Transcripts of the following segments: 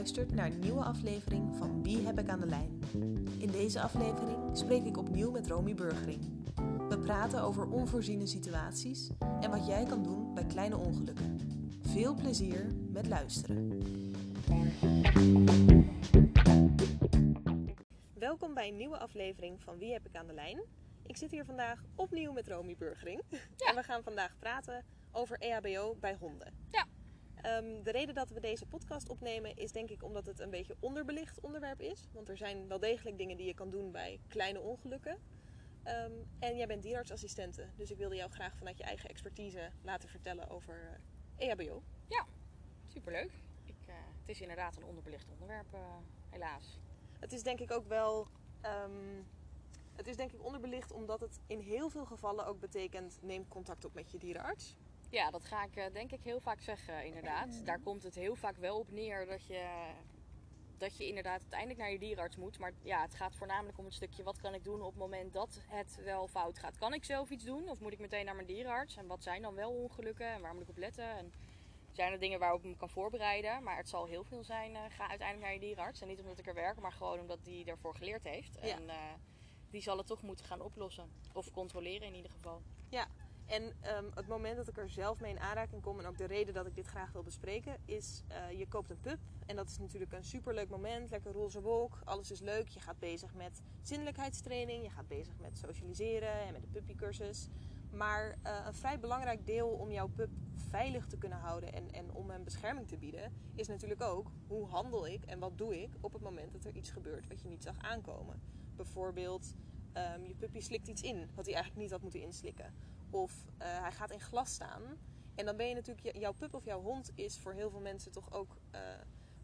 luistert naar een nieuwe aflevering van Wie heb ik aan de lijn? In deze aflevering spreek ik opnieuw met Romy Burgering. We praten over onvoorziene situaties en wat jij kan doen bij kleine ongelukken. Veel plezier met luisteren. Welkom bij een nieuwe aflevering van Wie heb ik aan de lijn? Ik zit hier vandaag opnieuw met Romy Burgering. En we gaan vandaag praten over EHBO bij honden. Ja. Ehm, de reden dat we deze podcast opnemen is denk ik omdat het een beetje onderbelicht onderwerp is. Want er zijn wel degelijk dingen die je kan doen bij kleine ongelukken. Ehm, en jij bent dierartsassistente, dus ik wilde jou graag vanuit je eigen expertise laten vertellen over eh, EHBO. Superleuk. Ik, eh, het is inderdaad een onderbelicht onderwerp, eh, helaas. Het is denk ik ook wel. ehm, het is denk ik onderbelicht omdat het in heel veel gevallen ook betekent: neem contact op met je dierenarts. Ja, dat ga ik eh, denk ik heel vaak zeggen, inderdaad. Daar komt het heel vaak wel op neer dat je, dat je inderdaad uiteindelijk naar je dierenarts moet. Maar ja, het gaat voornamelijk om het stukje wat kan ik doen op het moment dat het wel fout gaat. Kan ik zelf iets doen of moet ik meteen naar mijn dierenarts? En wat zijn dan wel ongelukken en waar moet ik op letten? En zijn er dingen waarop ik me kan voorbereiden? Maar het zal heel veel zijn, eh, ga uiteindelijk naar je dierenarts. En niet omdat ik er werk, maar gewoon omdat die ervoor geleerd heeft. Ja. En eh, die zal het toch moeten gaan oplossen. Of controleren in ieder geval. En ehm, het moment dat ik er zelf mee in aanraking kom, en ook de reden dat ik dit graag wil bespreken, is uh, je koopt een pup. En dat is natuurlijk een superleuk moment, lekker roze wolk, alles is leuk. Je gaat bezig met zinnelijkheidstraining, je gaat bezig met socialiseren en met de puppycursus. Maar eh, een vrij belangrijk deel om jouw pup veilig te kunnen houden en, en om hem bescherming te bieden, is natuurlijk ook hoe handel ik en wat doe ik op het moment dat er iets gebeurt wat je niet zag aankomen. Bijvoorbeeld, ehm, je puppy slikt iets in wat hij eigenlijk niet had moeten inslikken. Of eh, hij gaat in glas staan. En dan ben je natuurlijk, jouw pup of jouw hond is voor heel veel mensen toch ook eh,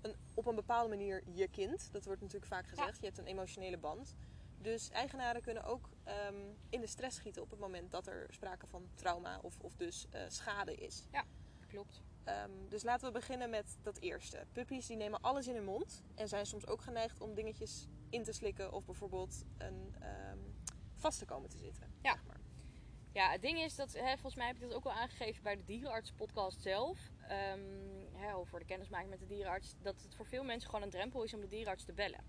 een, op een bepaalde manier je kind. Dat wordt natuurlijk vaak gezegd. Je hebt een emotionele band. Dus eigenaren kunnen ook ehm, in de stress schieten op het moment dat er sprake van trauma of, of dus eh, schade is. Klopt. Ehm, dus laten we beginnen met dat eerste. Puppies die nemen alles in hun mond en zijn soms ook geneigd om dingetjes in te slikken of bijvoorbeeld een, ehm, vast te komen te zitten. Ja. zeg maar. Ja, het ding is dat, hè, volgens mij heb ik dat ook al aangegeven bij de dierenarts-podcast zelf. Ehm, hè, over de kennismaking met de dierenarts. Dat het voor veel mensen gewoon een drempel is om de dierenarts te bellen.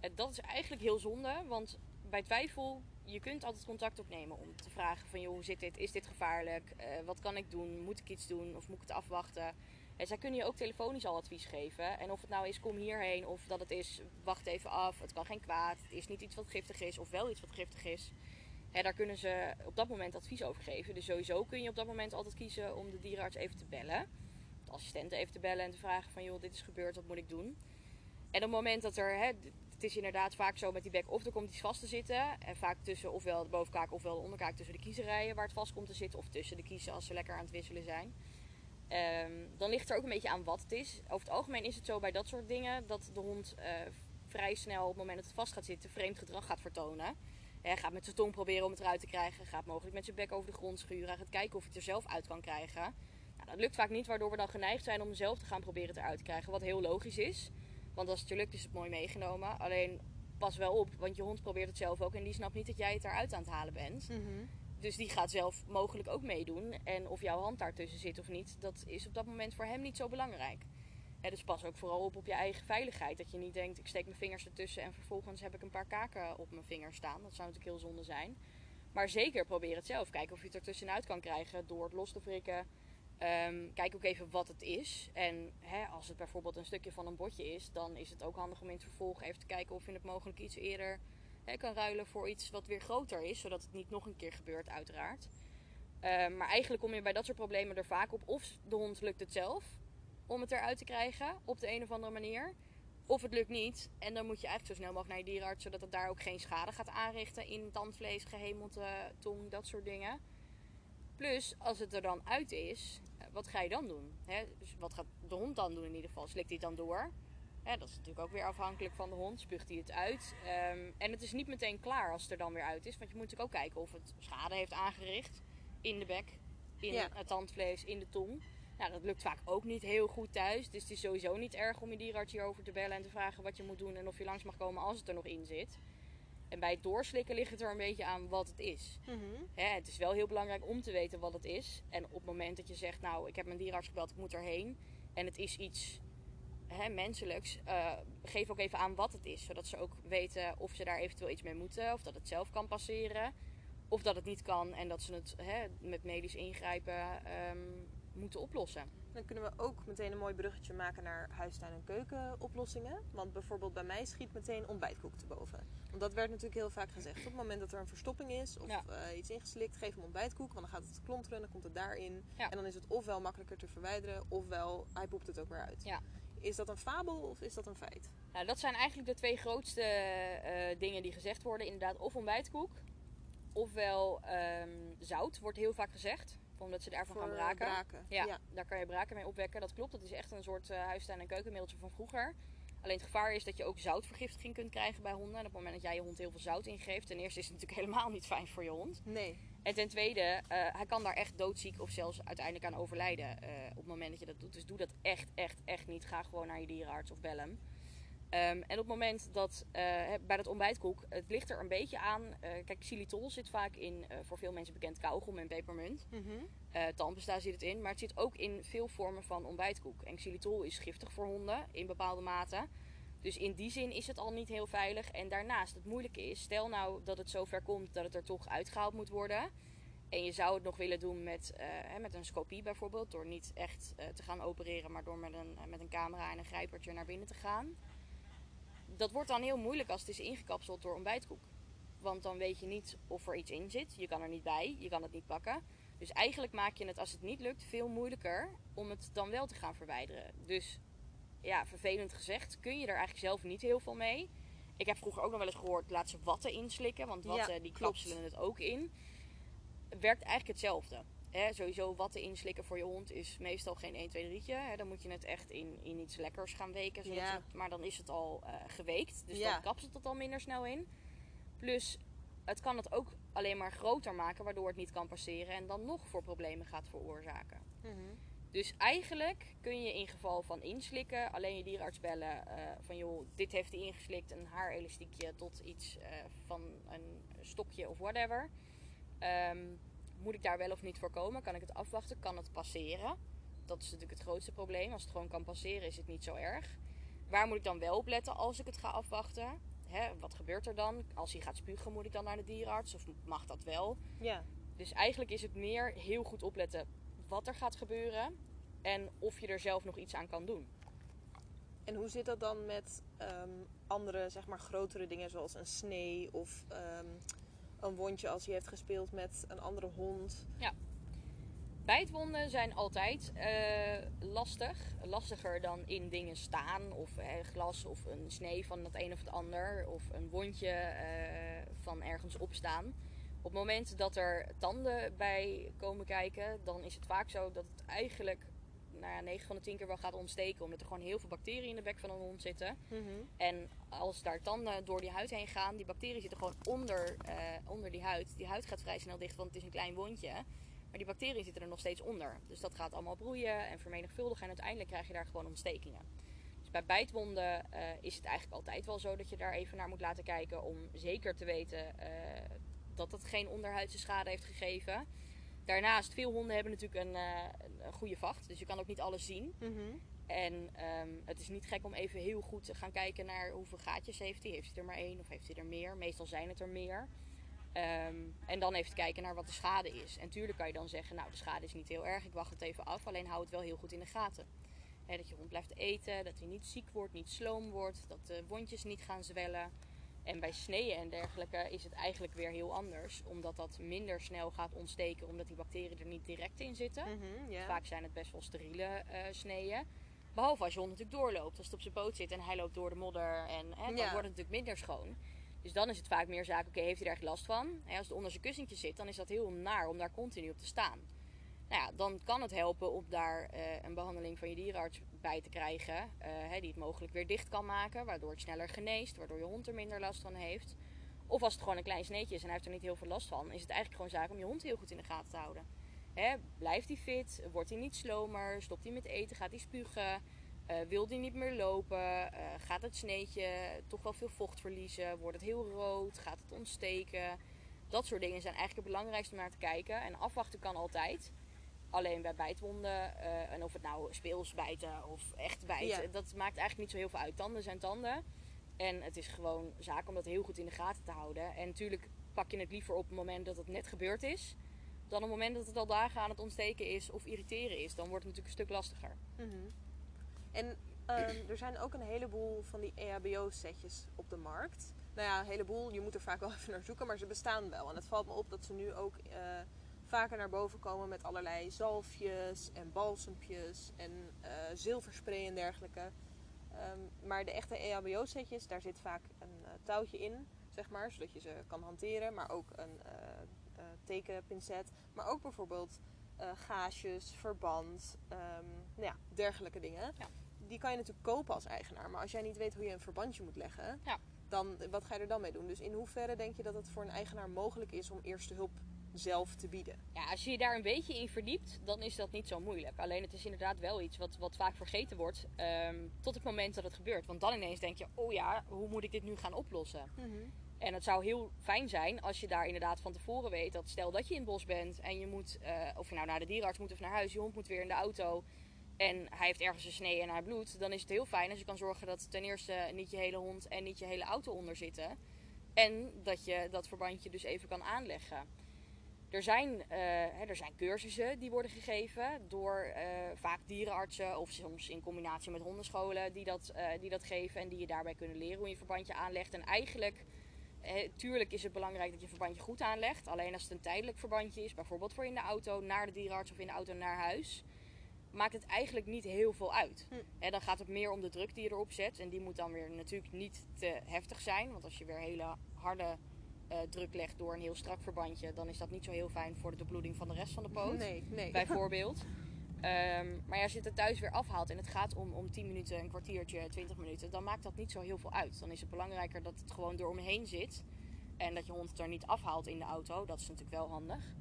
En dat is eigenlijk heel zonde, want bij twijfel, je kunt altijd contact opnemen om te vragen van... joh, hoe zit dit? Is dit gevaarlijk? Eh, wat kan ik doen? Moet ik iets doen? Of moet ik het afwachten? En zij kunnen je ook telefonisch al advies geven. En of het nou is, kom hierheen. Of dat het is, wacht even af. Het kan geen kwaad. Het is niet iets wat giftig is. Of wel iets wat giftig is. Hè, daar kunnen ze op dat moment advies over geven. Dus sowieso kun je op dat moment altijd kiezen om de dierenarts even te bellen. De assistenten even te bellen en te vragen van... joh, dit is gebeurd, wat moet ik doen? En op het moment dat er... Hè, het is inderdaad vaak zo met die bek of er komt iets vast te zitten. En vaak tussen ofwel de bovenkaak ofwel de onderkaak tussen de kiezerijen waar het vast komt te zitten. Of tussen de kiezen als ze lekker aan het wisselen zijn. Ehm, dan ligt er ook een beetje aan wat het is. Over het algemeen is het zo bij dat soort dingen dat de hond eh, vrij snel op het moment dat het vast gaat zitten vreemd gedrag gaat vertonen. Hij gaat met zijn tong proberen om het eruit te krijgen. Gaat mogelijk met zijn bek over de grond schuren. Hij gaat kijken of hij het er zelf uit kan krijgen. Nou, dat lukt vaak niet, waardoor we dan geneigd zijn om zelf te gaan proberen het eruit te krijgen. Wat heel logisch is. Want als het je lukt, is het mooi meegenomen. Alleen pas wel op, want je hond probeert het zelf ook. En die snapt niet dat jij het eruit aan het halen bent. Dus die gaat zelf mogelijk ook meedoen. En of jouw hand daartussen zit of niet, dat is op dat moment voor hem niet zo belangrijk. Hè, dus pas ook vooral op op je eigen veiligheid. Dat je niet denkt, ik steek mijn vingers ertussen en vervolgens heb ik een paar kaken op mijn vingers staan. Dat zou natuurlijk heel zonde zijn. Maar zeker probeer het zelf. Kijken of je het er tussenuit kan krijgen door het los te wrikken. Ehm, kijk ook even wat het is. En hè, als het bijvoorbeeld een stukje van een botje is, dan is het ook handig om in het vervolg even te kijken of je het mogelijk iets eerder hè, kan ruilen voor iets wat weer groter is. Zodat het niet nog een keer gebeurt, uiteraard. Ehm, maar eigenlijk kom je bij dat soort problemen er vaak op. Of de hond lukt het zelf om het eruit te krijgen op de een of andere manier. Of het lukt niet. En dan moet je eigenlijk zo snel mogelijk naar je dierenarts, zodat het daar ook geen schade gaat aanrichten in tandvlees, gehemelte, tong, dat soort dingen. Plus, als het er dan uit is, eh, wat ga je dan doen? Dus wat gaat de hond dan doen in ieder geval? Slikt hij het dan door? Dat is natuurlijk ook weer afhankelijk van de hond. Spuugt hij het uit? Ehm, en het is niet meteen klaar als het er dan weer uit is. Want je moet natuurlijk ook kijken of het schade heeft aangericht in de bek, in Ja. het tandvlees, in de tong. Nou, dat lukt vaak ook niet heel goed thuis. Dus het is sowieso niet erg om je dierenarts hierover te bellen en te vragen wat je moet doen en of je langs mag komen als het er nog in zit. En bij het doorslikken ligt het er een beetje aan wat het is. Hè, het is wel heel belangrijk om te weten wat het is. En op het moment dat je zegt, nou, ik heb mijn dierenarts gebeld, ik moet erheen. En het is iets hè, menselijks. eh, geef ook even aan wat het is. Zodat ze ook weten of ze daar eventueel iets mee moeten. Of dat het zelf kan passeren. Of dat het niet kan en dat ze het hè, met medisch ingrijpen ehm, moeten oplossen. Dan kunnen we ook meteen een mooi bruggetje maken naar huistuin- en keukenoplossingen. Want bijvoorbeeld bij mij schiet meteen ontbijtkoek te boven. Want dat werd natuurlijk heel vaak gezegd. Op het moment dat er een verstopping is of Ja. eh, iets ingeslikt, geef hem ontbijtkoek. Want dan gaat het klonteren, dan komt het daarin. Ja. En dan is het ofwel makkelijker te verwijderen, ofwel hij poept het ook weer uit. Ja. Is dat een fabel of is dat een feit? Nou, dat zijn eigenlijk de twee grootste eh, dingen die gezegd worden. Inderdaad, of ontbijtkoek, ofwel ehm, zout, wordt heel vaak gezegd. Omdat ze daarvan gaan braken. braken. Ja, ja. daar kan je braken mee opwekken. Dat klopt, dat is echt een soort eh huistuin- en keukenmiddeltje van vroeger. Alleen het gevaar is dat je ook zoutvergiftiging kunt krijgen bij honden. En op het moment dat jij je hond heel veel zout ingeeft, ten eerste is het natuurlijk helemaal niet fijn voor je hond. Nee. En ten tweede, eh, hij kan daar echt doodziek of zelfs uiteindelijk aan overlijden eh, op het moment dat je dat doet. Dus doe dat echt, echt, echt niet. Ga gewoon naar je dierenarts of bel hem. Ehm, en op het moment dat eh, bij dat ontbijtkoek, het ligt er een beetje aan. eh, kijk, xylitol zit vaak in, eh, voor veel mensen bekend, kauwgom en pepermunt. Tandpasta zit het in, maar het zit ook in veel vormen van ontbijtkoek. En xylitol is giftig voor honden in bepaalde mate. Dus in die zin is het al niet heel veilig. En daarnaast, het moeilijke is, stel nou dat het zover komt dat het er toch uitgehaald moet worden. En je zou het nog willen doen met, met een scopie bijvoorbeeld. Door niet echt te gaan opereren, maar door met een, met een camera en een grijpertje naar binnen te gaan. Dat wordt dan heel moeilijk als het is ingekapseld door ontbijtkoek. Want dan weet je niet of er iets in zit. Je kan er niet bij, je kan het niet pakken. Dus eigenlijk maak je het, als het niet lukt, veel moeilijker om het dan wel te gaan verwijderen. Dus ja, vervelend gezegd, kun je er eigenlijk zelf niet heel veel mee. Ik heb vroeger ook nog wel eens gehoord, laat ze watten inslikken. Want watten, Ja, die kapselen het ook in. Het werkt eigenlijk hetzelfde. Hè, sowieso watten inslikken voor je hond is meestal geen 1, 2, 3'tje. Hè, dan moet je het echt in, in iets lekkers gaan weken. Zodat Ja. het- maar dan is het al eh, geweekt. Dus Ja. dan kapselt het al minder snel in. Plus, het kan het ook alleen maar groter maken, waardoor het niet kan passeren. En dan nog voor problemen gaat veroorzaken. Mhm. Dus eigenlijk kun je in geval van inslikken alleen je dierenarts bellen eh, van joh, dit heeft hij ingeslikt, een haarelastiekje tot iets eh, van een stokje of whatever. Ehm, moet ik daar wel of niet voor komen? Kan ik het afwachten? Kan het passeren? Dat is natuurlijk het grootste probleem. Als het gewoon kan passeren is het niet zo erg. Waar moet ik dan wel op letten als ik het ga afwachten? Hè, wat gebeurt er dan? Als hij gaat spugen, moet ik dan naar de dierenarts? Of mag dat wel? Ja. Dus eigenlijk is het meer heel goed opletten wat er gaat gebeuren en of je er zelf nog iets aan kan doen. En hoe zit dat dan met ehm, andere, zeg maar, grotere dingen zoals een snee of ehm, een wondje als hij heeft gespeeld met een andere hond? Bijtwonden zijn altijd eh, lastig. Lastiger dan in dingen staan of eh, glas of een snee van het een of het ander of een wondje eh, van ergens opstaan. Op het moment dat er tanden bij komen kijken, dan is het vaak zo dat het eigenlijk nou ja, 9 van de 10 keer wel gaat ontsteken. Omdat er gewoon heel veel bacteriën in de bek van een hond zitten. En als daar tanden door die huid heen gaan, die bacteriën zitten gewoon onder, eh, onder die huid. Die huid gaat vrij snel dicht, want het is een klein wondje. Maar die bacteriën zitten er nog steeds onder. Dus dat gaat allemaal broeien en vermenigvuldigen. En uiteindelijk krijg je daar gewoon ontstekingen. Dus bij bijtwonden eh, is het eigenlijk altijd wel zo dat je daar even naar moet laten kijken. Om zeker te weten eh, dat het geen onderhuidse schade heeft gegeven. Daarnaast, veel honden hebben natuurlijk een, eh, een goede vacht. Dus je kan ook niet alles zien. Mhm. En ehm, het is niet gek om even heel goed te gaan kijken naar hoeveel gaatjes heeft hij. Heeft hij er maar één of heeft hij er meer? Meestal zijn het er meer. Ehm, en dan even kijken naar wat de schade is. En tuurlijk kan je dan zeggen, nou de schade is niet heel erg, ik wacht het even af. Alleen hou het wel heel goed in de gaten. Dat je hond blijft eten, dat hij niet ziek wordt, niet sloom wordt, dat de wondjes niet gaan zwellen. En bij sneeën en dergelijke is het eigenlijk weer heel anders. Omdat dat minder snel gaat ontsteken, omdat die bacteriën er niet direct in zitten. Mhm. Vaak zijn het best wel steriele eh sneeën. Behalve als je hond natuurlijk doorloopt. Als het op zijn poot zit en hij loopt door de modder. En hè, dan Ja. wordt het natuurlijk minder schoon. Dus dan is het vaak meer zaak, oké, heeft hij daar echt last van? En als het onder zijn kussentje zit, dan is dat heel naar om daar continu op te staan. Nou ja, dan kan het helpen om daar eh, een behandeling van je dierenarts bij te krijgen. eh, hè, die het mogelijk weer dicht kan maken, waardoor het sneller geneest. Waardoor je hond er minder last van heeft. Of als het gewoon een klein sneetje is en hij heeft er niet heel veel last van, is het eigenlijk gewoon zaak om je hond heel goed in de gaten te houden. Hè, blijft hij fit? Wordt hij niet slomer? Stopt hij met eten? Gaat hij spugen? Eh, wil hij niet meer lopen? Eh, gaat het sneetje toch wel veel vocht verliezen? Wordt het heel rood? Gaat het ontsteken? Dat soort dingen zijn eigenlijk het belangrijkste om naar te kijken. En afwachten kan altijd. Alleen bij bijtwonden, eh, en of het nou speels bijten of echt bijten, Ja. dat maakt eigenlijk niet zo heel veel uit. Tanden zijn tanden. En het is gewoon zaak om dat heel goed in de gaten te houden. En natuurlijk pak je het liever op het moment dat het net gebeurd is. Dan op het moment dat het al dagen aan het ontsteken is of irriteren is. Dan wordt het natuurlijk een stuk lastiger. Mhm. En ehm, er zijn ook een heleboel van die EHBO-setjes op de markt. Nou ja, een heleboel. Je moet er vaak wel even naar zoeken, maar ze bestaan wel. En het valt me op dat ze nu ook eh, vaker naar boven komen met allerlei zalfjes en balsempjes en eh, zilverspray en dergelijke. Ehm, maar de echte EHBO-setjes, daar zit vaak een eh, touwtje in, zeg maar, zodat je ze kan hanteren. Maar ook een eh, eh, tekenpincet. Maar ook bijvoorbeeld gaasjes, verband, ehm, nou ja, dergelijke dingen. Ja. Die kan je natuurlijk kopen als eigenaar. Maar als jij niet weet hoe je een verbandje moet leggen, Ja. dan wat ga je er dan mee doen? Dus in hoeverre denk je dat het voor een eigenaar mogelijk is om eerste hulp zelf te bieden? Ja, als je je daar een beetje in verdiept, dan is dat niet zo moeilijk. Alleen het is inderdaad wel iets wat, wat vaak vergeten wordt ehm, tot het moment dat het gebeurt. Want dan ineens denk je, oh ja, hoe moet ik dit nu gaan oplossen? En het zou heel fijn zijn als je daar inderdaad van tevoren weet dat stel dat je in het bos bent en je moet, eh, of je nou naar de dierenarts moet of naar huis, je hond moet weer in de auto en hij heeft ergens een snee en hij bloedt, dan is het heel fijn als je kan zorgen dat ten eerste niet je hele hond en niet je hele auto onder zitten. En dat je dat verbandje dus even kan aanleggen. Er zijn, eh, hè, er zijn cursussen die worden gegeven door eh, vaak dierenartsen of soms in combinatie met hondenscholen die dat, eh, die dat geven en die je daarbij kunnen leren hoe je verbandje aanlegt. En eigenlijk, tuurlijk is het belangrijk dat je verbandje goed aanlegt. Alleen als het een tijdelijk verbandje is, bijvoorbeeld voor in de auto naar de dierenarts of in de auto naar huis, maakt het eigenlijk niet heel veel uit. Hm. Dan gaat het meer om de druk die je erop zet. En die moet dan weer natuurlijk niet te heftig zijn. Want als je weer hele harde eh, druk legt door een heel strak verbandje, dan is dat niet zo heel fijn voor de doorbloeding van de rest van de poot. Nee, nee. Bijvoorbeeld. Ehm, maar ja, als je het er thuis weer afhaalt en het gaat om, om 10 minuten, een kwartiertje, 20 minuten, dan maakt dat niet zo heel veel uit. Dan is het belangrijker dat het gewoon eromheen zit. En dat je hond het er niet afhaalt in de auto. Dat is natuurlijk wel handig.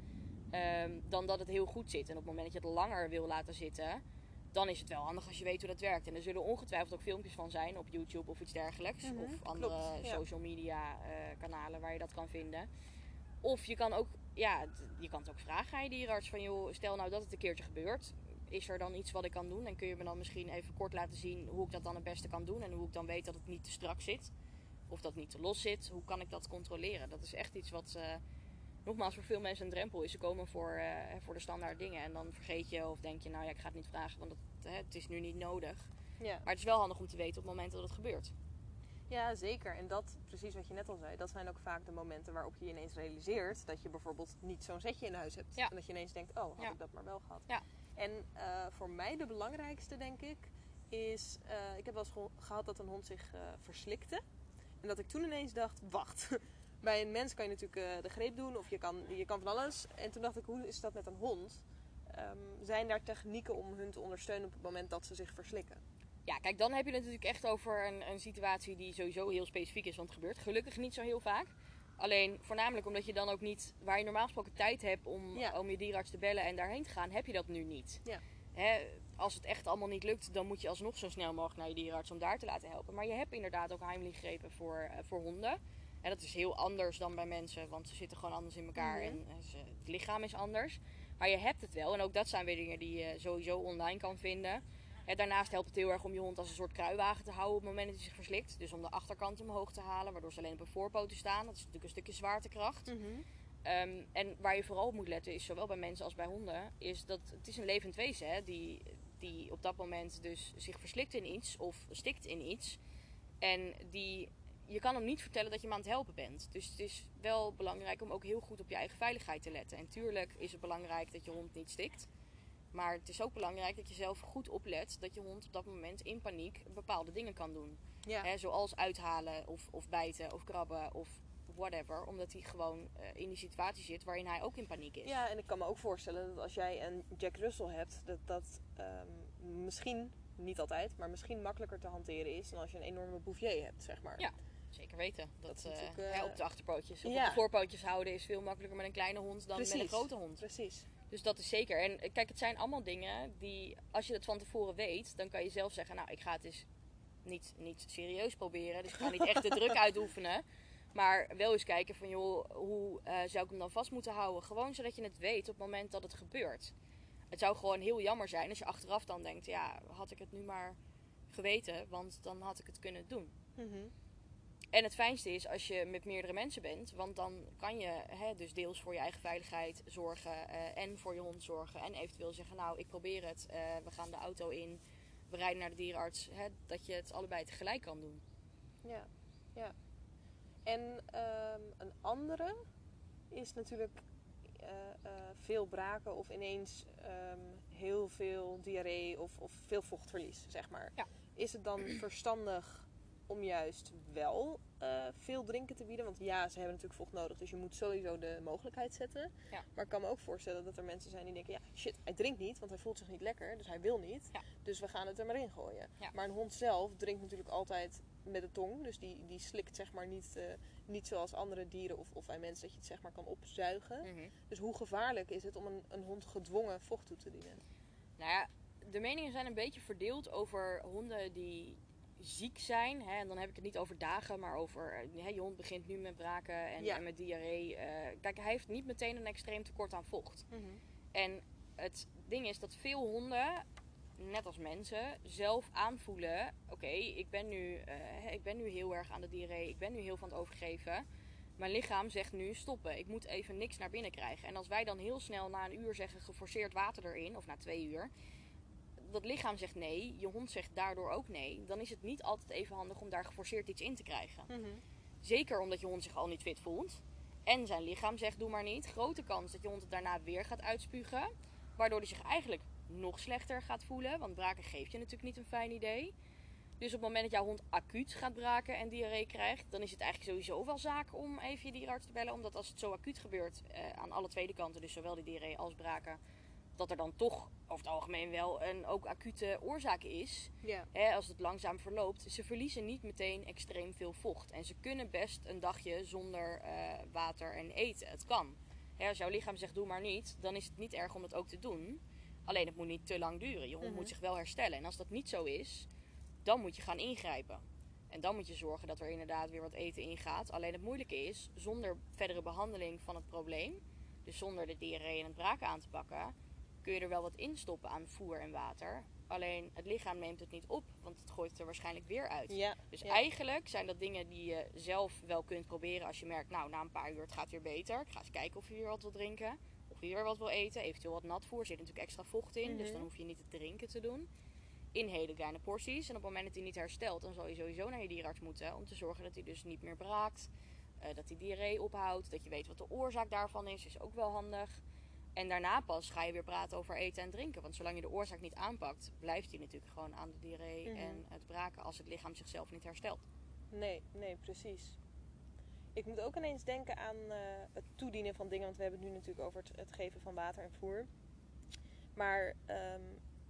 Ehm, dan dat het heel goed zit. En op het moment dat je het langer wil laten zitten, dan is het wel handig als je weet hoe dat werkt. En er zullen ongetwijfeld ook filmpjes van zijn op YouTube of iets dergelijks. Mhm, of andere klopt, ja. social media eh, kanalen waar je dat kan vinden. Of je kan ook, ja, je kan het ook vragen aan je dierenarts van joh, stel nou dat het een keertje gebeurt. Is er dan iets wat ik kan doen? En kun je me dan misschien even kort laten zien hoe ik dat dan het beste kan doen. En hoe ik dan weet dat het niet te strak zit. Of dat het niet te los zit. Hoe kan ik dat controleren? Dat is echt iets wat, eh, nogmaals, voor veel mensen een drempel is. Ze komen voor, eh, voor de standaard dingen. En dan vergeet je of denk je, nou ja, ik ga het niet vragen, want het, hè, het is nu niet nodig. Ja. Maar het is wel handig om te weten op het moment dat het gebeurt. ja, zeker. En dat, precies wat je net al zei, dat zijn ook vaak de momenten waarop je ineens realiseert dat je bijvoorbeeld niet zo'n setje in huis hebt. Ja. En dat je ineens denkt, oh, had Ja. ik dat maar wel gehad. Ja. En eh, voor mij de belangrijkste, denk ik, is... eh, ik heb wel eens gehad dat een hond zich verslikte. En dat ik toen ineens dacht, wacht. Bij een mens kan je natuurlijk eh, de greep doen of je kan, je kan van alles. En toen dacht ik, hoe is dat met een hond? Ehm, zijn daar technieken om hun te ondersteunen op het moment dat ze zich verslikken? Ja, kijk, dan heb je het natuurlijk echt over een, een situatie die sowieso heel specifiek is, want het gebeurt gelukkig niet zo heel vaak. Alleen voornamelijk omdat je dan ook niet, waar je normaal gesproken tijd hebt om, Ja. om je dierenarts te bellen en daarheen te gaan, heb je dat nu niet. Ja. Hè, als het echt allemaal niet lukt, dan moet je alsnog zo snel mogelijk naar je dierenarts om daar te laten helpen. Maar je hebt inderdaad ook heimliggrepen voor, eh, voor honden. En dat is heel anders dan bij mensen, want ze zitten gewoon anders in elkaar Mhm. en ze, het lichaam is anders. Maar je hebt het wel en ook dat zijn weer dingen die je sowieso online kan vinden. Daarnaast helpt het heel erg om je hond als een soort kruiwagen te houden op het moment dat hij zich verslikt. Dus om de achterkant omhoog te halen, waardoor ze alleen op hun voorpoten staan. Dat is natuurlijk een stukje zwaartekracht. Ehm, en waar je vooral op moet letten, is zowel bij mensen als bij honden, is dat het is een levend wezen hè, die, die op dat moment dus zich verslikt in iets of stikt in iets. En die, je kan hem niet vertellen dat je hem aan het helpen bent. Dus het is wel belangrijk om ook heel goed op je eigen veiligheid te letten. En tuurlijk is het belangrijk dat je hond niet stikt. Maar het is ook belangrijk dat je zelf goed oplet dat je hond op dat moment in paniek bepaalde dingen kan doen. Ja. Zoals uithalen of, of bijten of krabben of whatever. Omdat hij gewoon eh, in die situatie zit waarin hij ook in paniek is. Ja, en ik kan me ook voorstellen dat als jij een Jack Russell hebt, dat dat ehm, misschien, niet altijd, maar misschien makkelijker te hanteren is dan als je een enorme Bouvier hebt, zeg maar. Ja. Zeker weten. Dat, eh, eh, op de achterpootjes of ja. op de voorpootjes houden is veel makkelijker met een kleine hond dan met een grote hond. Precies. Dus dat is zeker. En eh, kijk, het zijn allemaal dingen die, als je het van tevoren weet, dan kan je zelf zeggen, nou, ik ga het eens niet, niet serieus proberen. Dus ik ga niet echt de druk uitoefenen. Maar wel eens kijken van, joh, hoe zou ik hem dan vast moeten houden? Gewoon zodat je het weet op het moment dat het gebeurt. Het zou gewoon heel jammer zijn als je achteraf dan denkt, ja, had ik het nu maar geweten, want dan had ik het kunnen doen. Mhm. En het fijnste is als je met meerdere mensen bent, want dan kan je hè, dus deels voor je eigen veiligheid zorgen eh, en voor je hond zorgen. En eventueel zeggen, nou, ik probeer het, eh, we gaan de auto in, we rijden naar de dierenarts. Hè, dat je het allebei tegelijk kan doen. Ja, ja. En ehm, een andere is natuurlijk eh, veel braken of ineens ehm, heel veel diarree of, of veel vochtverlies, zeg maar. Ja. Is het dan verstandig om juist wel eh, veel drinken te bieden? Want ja, ze hebben natuurlijk vocht nodig, dus je moet sowieso de mogelijkheid zetten. Ja. Maar ik kan me ook voorstellen dat er mensen zijn die denken: ja, shit, hij drinkt niet, want hij voelt zich niet lekker, dus hij wil niet. Ja. Dus we gaan het er maar in gooien. Ja. Maar een hond zelf drinkt natuurlijk altijd met de tong, dus die, die slikt zeg maar niet, eh, niet zoals andere dieren of, of bij mensen dat je het zeg maar kan opzuigen. Mhm. Dus hoe gevaarlijk is het om een, een hond gedwongen vocht toe te dienen? Nou ja, de meningen zijn een beetje verdeeld over honden die ziek zijn. Hè? En dan heb ik het niet over dagen, maar over eh, hè, je hond begint nu met braken en, Ja. en met diarree. eh, kijk, hij heeft niet meteen een extreem tekort aan vocht. En het ding is dat veel honden, net als mensen, zelf aanvoelen: oké, ik ben nu, eh, ik ben nu heel erg aan de diarree, ik ben nu heel van het overgeven. Mijn lichaam zegt nu stoppen. Ik moet even niks naar binnen krijgen. En als wij dan heel snel na een uur zeggen geforceerd water erin, of na twee uur, dat lichaam zegt nee, je hond zegt daardoor ook nee, dan is het niet altijd even handig om daar geforceerd iets in te krijgen. Zeker omdat je hond zich al niet fit voelt. En zijn lichaam zegt doe maar niet. Grote kans dat je hond het daarna weer gaat uitspugen. Waardoor hij zich eigenlijk nog slechter gaat voelen. Want braken geeft je natuurlijk niet een fijn idee. Dus op het moment dat jouw hond acuut gaat braken en diarree krijgt, dan is het eigenlijk sowieso wel zaak om even je dierenarts te bellen. Omdat als het zo acuut gebeurt eh, aan alle tweede kanten, dus zowel die diarree als braken, dat er dan toch over het algemeen wel een ook acute oorzaak is Ja. hè, als het langzaam verloopt, ze verliezen niet meteen extreem veel vocht. En ze kunnen best een dagje zonder eh, water en eten. Het kan. Hè, als jouw lichaam zegt doe maar niet, dan is het niet erg om het ook te doen. Alleen het moet niet te lang duren. Je hond Mhm. moet zich wel herstellen. En als dat niet zo is, dan moet je gaan ingrijpen. En dan moet je zorgen dat er inderdaad weer wat eten ingaat. Alleen het moeilijke is, zonder verdere behandeling van het probleem, dus zonder de diarree en het braken aan te pakken, kun je er wel wat instoppen aan voer en water. Alleen het lichaam neemt het niet op, want het gooit het er waarschijnlijk weer uit. Ja. Dus ja. eigenlijk zijn dat dingen die je zelf wel kunt proberen als je merkt, nou na een paar uur het gaat weer beter. Ik ga eens kijken of je weer wat wil drinken. Of je weer wat wil eten. Eventueel wat natvoer. Er zit natuurlijk extra vocht in. Dus Mhm. dan hoef je niet het drinken te doen. In hele kleine porties. En op het moment dat hij niet herstelt, dan zal je sowieso naar je dierenarts moeten. Om te zorgen dat hij dus niet meer braakt. eh, dat hij diarree ophoudt. Dat je weet wat de oorzaak daarvan is. Is ook wel handig. En daarna pas ga je weer praten over eten en drinken. Want zolang je de oorzaak niet aanpakt, blijft hij natuurlijk gewoon aan de diarree Mhm. en het braken als het lichaam zichzelf niet herstelt. Nee, nee, precies. Ik moet ook ineens denken aan eh, het toedienen van dingen. Want we hebben het nu natuurlijk over het, het geven van water en voer. Maar ehm,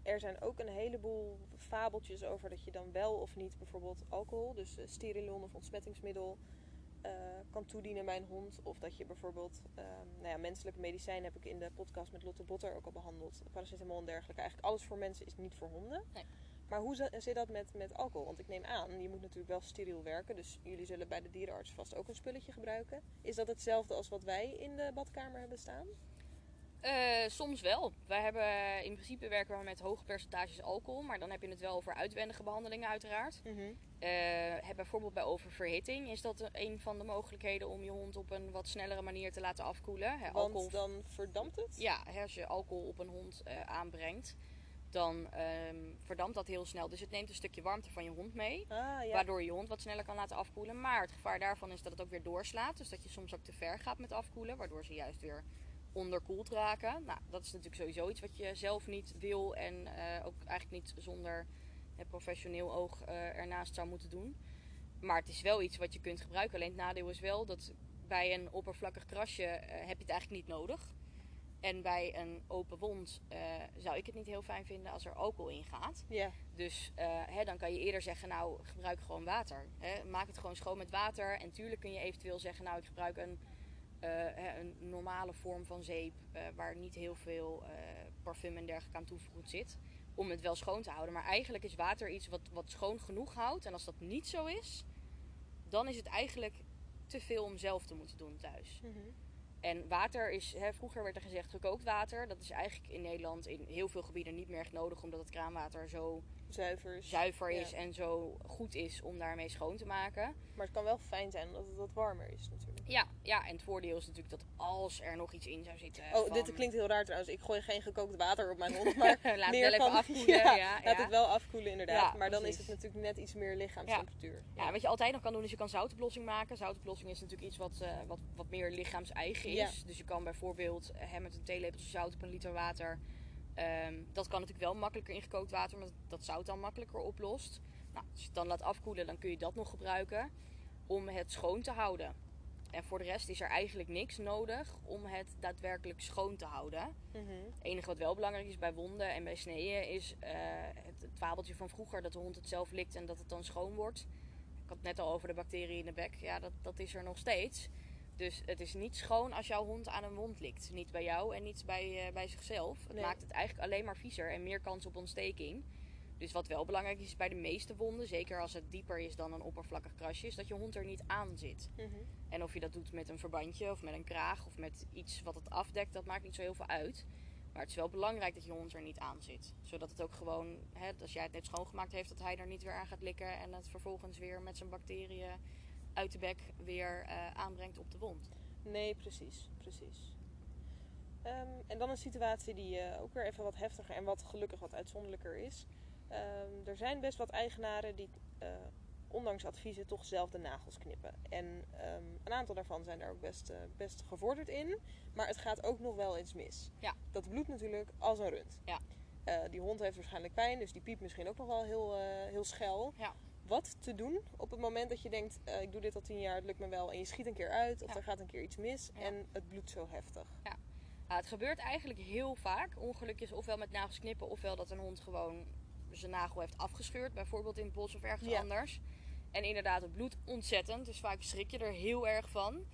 er zijn ook een heleboel fabeltjes over dat je dan wel of niet bijvoorbeeld alcohol, dus eh, sterilon of ontsmettingsmiddel, eh, kan toedienen bij een hond. Of dat je bijvoorbeeld, ehm, nou ja, menselijke medicijnen heb ik in de podcast met Lotte Botter ook al behandeld. Paracetamol en dergelijke. Eigenlijk alles voor mensen is niet voor honden. Nee. Maar hoe zi- zit dat met, met alcohol? Want ik neem aan, je moet natuurlijk wel steriel werken. Dus jullie zullen bij de dierenarts vast ook een spulletje gebruiken. Is dat hetzelfde als wat wij in de badkamer hebben staan? Eh, soms wel. Wij hebben in principe werken we met hoge percentages alcohol, maar dan heb je het wel over uitwendige behandelingen uiteraard. Eh, heb bijvoorbeeld bij oververhitting is dat een van de mogelijkheden om je hond op een wat snellere manier te laten afkoelen. Want alcohol, dan verdampt het? ja, als je alcohol op een hond eh, aanbrengt, dan ehm, verdampt dat heel snel. Dus het neemt een stukje warmte van je hond mee. Ah, ja. Waardoor je hond wat sneller kan laten afkoelen. Maar het gevaar daarvan is dat het ook weer doorslaat. Dus dat je soms ook te ver gaat met afkoelen. Waardoor ze juist weer onderkoeld raken. Nou, dat is natuurlijk sowieso iets wat je zelf niet wil. En eh, ook eigenlijk niet zonder professioneel oog eh, ernaast zou moeten doen. Maar het is wel iets wat je kunt gebruiken. Alleen het nadeel is wel dat bij een oppervlakkig krasje eh, heb je het eigenlijk niet nodig. En bij een open wond eh, zou ik het niet heel fijn vinden als er alcohol in gaat. Ja. Dus hè, dan kan je eerder zeggen, nou gebruik gewoon water. Hè. Maak het gewoon schoon met water. En tuurlijk kun je eventueel zeggen, nou ik gebruik een, een normale vorm van zeep. waar niet heel veel parfum en dergelijke aan toevoegd zit. Om het wel schoon te houden. Maar eigenlijk is water iets wat, wat schoon genoeg houdt. En als dat niet zo is, dan is het eigenlijk te veel om zelf te moeten doen thuis. Mhm. En water is, hè, vroeger werd er gezegd gekookt water. Dat is eigenlijk in Nederland in heel veel gebieden niet meer echt nodig, omdat het kraanwater zo Zuiver. is. zuiver is Ja. en zo goed is om daarmee schoon te maken. Maar het kan wel fijn zijn omdat het wat warmer is natuurlijk. Ja, ja, en het voordeel is natuurlijk dat als er nog iets in zou zitten. Oh, van- dit klinkt heel raar trouwens. Ik gooi geen gekookt water op mijn hond, maar Laat het wel even afkoelen. Ja, Ja, laat het wel afkoelen inderdaad. Maar dan is het natuurlijk net iets meer lichaamstemperatuur. Ja, wat je altijd nog kan doen is je kan zoutoplossing maken. Zoutoplossing is natuurlijk iets wat, eh, wat, wat meer lichaams-eigen is. Ja. Dus je kan bijvoorbeeld eh, hè, met een theelepeltje zout op een liter water. Ehm, dat kan natuurlijk wel makkelijker in gekookt water, omdat dat zout dan makkelijker oplost. Nou, als je het dan laat afkoelen, dan kun je dat nog gebruiken om het schoon te houden. En voor de rest is er eigenlijk niks nodig om het daadwerkelijk schoon te houden. Mhm. Het enige wat wel belangrijk is bij wonden en bij sneeën is eh, het, het fabeltje van vroeger dat de hond het zelf likt en dat het dan schoon wordt. Ik had het net al over de bacteriën in de bek. Ja, dat, dat is er nog steeds. Dus het is niet schoon als jouw hond aan een wond likt. Niet bij jou en niet bij, eh, bij zichzelf. Het Nee. maakt het eigenlijk alleen maar viezer en meer kans op ontsteking. Dus wat wel belangrijk is bij de meeste wonden, zeker als het dieper is dan een oppervlakkig krasje, is dat je hond er niet aan zit. Mhm. En of je dat doet met een verbandje of met een kraag of met iets wat het afdekt, dat maakt niet zo heel veel uit. Maar het is wel belangrijk dat je hond er niet aan zit. Zodat het ook gewoon, hè, als jij het net schoongemaakt heeft, dat hij er niet weer aan gaat likken. En het vervolgens weer met zijn bacteriën uit de bek weer eh, aanbrengt op de wond. Nee, precies. precies. Ehm, en dan een situatie die eh, ook weer even wat heftiger en wat gelukkig wat uitzonderlijker is. Ehm, er zijn best wat eigenaren die eh, ondanks adviezen toch zelf de nagels knippen. En ehm, een aantal daarvan zijn daar ook best, best gevorderd in. Maar het gaat ook nog wel eens mis. Ja. Dat bloedt natuurlijk als een rund. Ja. Die hond heeft waarschijnlijk pijn, dus die piept misschien ook nog wel heel, heel schel. Ja. Wat te doen op het moment dat je denkt, eh, ik doe dit al tien jaar, het lukt me wel. En je schiet een keer uit of Ja. er gaat een keer iets mis Ja. en het bloedt zo heftig. Nou, het gebeurt eigenlijk heel vaak. Ongelukjes ofwel met nagels knippen ofwel dat een hond gewoon zijn nagel heeft afgescheurd. Bijvoorbeeld in het bos of ergens Ja. anders. En inderdaad, het bloedt ontzettend. Dus vaak schrik je er heel erg van.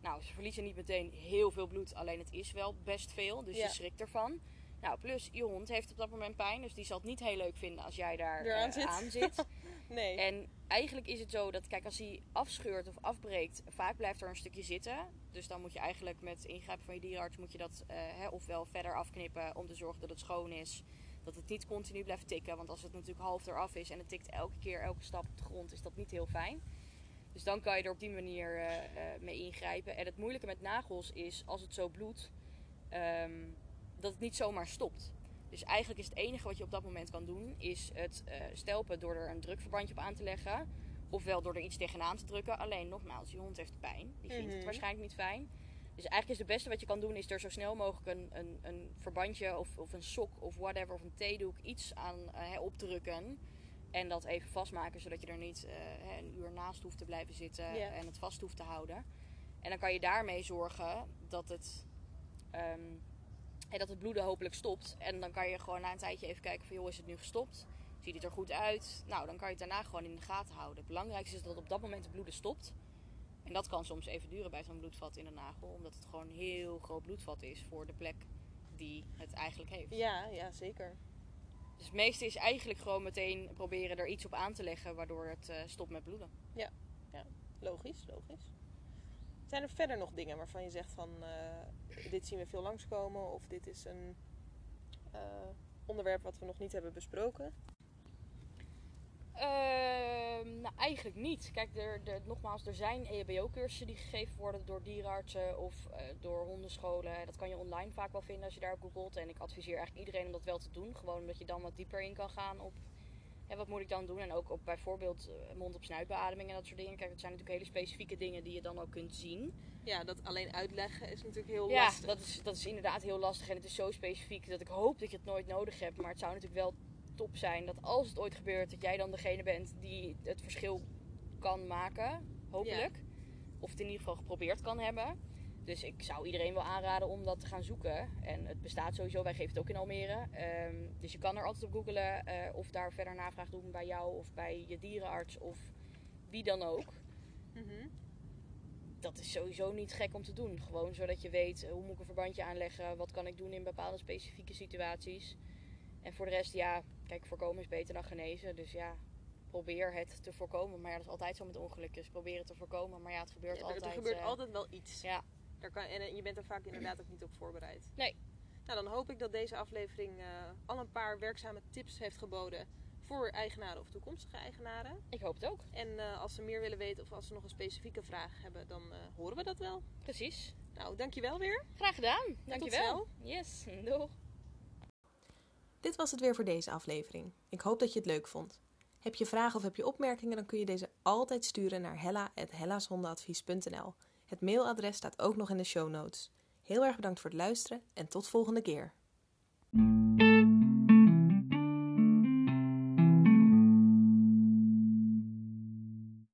Nou, ze verliezen niet meteen heel veel bloed. Alleen het is wel best veel. Dus Ja. je schrikt ervan. Nou, plus je hond heeft op dat moment pijn. Dus die zal het niet heel leuk vinden als jij daar eh, zit. aan zit. Nee. En eigenlijk is het zo dat, kijk, als hij afscheurt of afbreekt, vaak blijft er een stukje zitten. Dus dan moet je eigenlijk met ingrijpen van je dierenarts, moet je dat eh, hè, ofwel verder afknippen om te zorgen dat het schoon is. Dat het niet continu blijft tikken. Want als het natuurlijk half eraf is en het tikt elke keer, elke stap op de grond, is dat niet heel fijn. Dus dan kan je er op die manier eh, mee ingrijpen. En het moeilijke met nagels is, als het zo bloedt, ehm, dat het niet zomaar stopt. Dus eigenlijk is het enige wat je op dat moment kan doen, is het eh, stelpen door er een drukverbandje op aan te leggen. Ofwel door er iets tegenaan te drukken. Alleen nogmaals, je hond heeft pijn. Die vindt Mhm. het waarschijnlijk niet fijn. Dus eigenlijk is het beste wat je kan doen, is er zo snel mogelijk een, een, een verbandje of, of een sok of whatever, of een theedoek, iets aan eh, hè, opdrukken. En dat even vastmaken, zodat je er niet eh, een uur naast hoeft te blijven zitten en het vast hoeft te houden. En dan kan je daarmee zorgen dat het, ehm, hè, dat het bloeden hopelijk stopt. En dan kan je gewoon na een tijdje even kijken van, joh, is het nu gestopt? Ziet het er goed uit? Nou, dan kan je het daarna gewoon in de gaten houden. Het belangrijkste is dat op dat moment het bloeden stopt. En dat kan soms even duren bij zo'n bloedvat in de nagel. Omdat het gewoon een heel groot bloedvat is voor de plek die het eigenlijk heeft. Ja, ja, zeker. Dus het meeste is eigenlijk gewoon meteen proberen er iets op aan te leggen waardoor het eh, stopt met bloeden. Logisch, logisch. Zijn er verder nog dingen waarvan je zegt van eh, dit zien we veel langskomen of dit is een eh, onderwerp wat we nog niet hebben besproken? Ehm, nou, eigenlijk niet. Kijk, er, nogmaals, er zijn EHBO-cursussen die gegeven worden door dierenartsen of eh, door hondenscholen. Dat kan je online vaak wel vinden als je daarop googelt. En ik adviseer eigenlijk iedereen om dat wel te doen. Gewoon omdat je dan wat dieper in kan gaan op hè, wat moet ik dan doen. En ook op bijvoorbeeld eh, mond-op-snuitbeademing en dat soort dingen. Kijk, dat zijn natuurlijk hele specifieke dingen die je dan ook kunt zien. Ja, dat alleen uitleggen is natuurlijk heel Ja, lastig. dat is, dat is inderdaad heel lastig en het is zo specifiek dat ik hoop dat je het nooit nodig hebt. Maar het zou natuurlijk wel top zijn dat als het ooit gebeurt, dat jij dan degene bent die het verschil kan maken. Hopelijk. Of het in ieder geval geprobeerd kan hebben. Dus ik zou iedereen wel aanraden om dat te gaan zoeken. En het bestaat sowieso, wij geven het ook in Almere. Ehm, dus je kan er altijd op googlen eh, of daar verder navraag doen bij jou of bij je dierenarts of wie dan ook Mhm. dat is sowieso niet gek om te doen. Gewoon zodat je weet eh, hoe moet ik een verbandje aanleggen, wat kan ik doen in bepaalde specifieke situaties. En voor de rest, ja, kijk, voorkomen is beter dan genezen. Dus ja, probeer het te voorkomen. Maar ja, dat is altijd zo met ongelukjes. Probeer het te voorkomen, maar ja, het gebeurt Ja, altijd. er gebeurt eh, altijd wel iets. Ja, Daar kan, en eh, je bent er vaak inderdaad ook niet op voorbereid. Nee. Nou, dan hoop ik dat deze aflevering eh, al een paar werkzame tips heeft geboden voor eigenaren of toekomstige eigenaren. Ik hoop het ook. En eh, als ze meer willen weten of als ze nog een specifieke vraag hebben, dan eh, horen we dat wel. Precies. Nou, dankjewel weer. Graag gedaan. Dankjewel. Yes. Doeg. Dit was het weer voor deze aflevering. Ik hoop dat je het leuk vond. Heb je vragen of heb je opmerkingen, dan kun je deze altijd sturen naar hella.hellashondenadvies.nl. Het mailadres staat ook nog in de show notes. Heel erg bedankt voor het luisteren en tot volgende keer.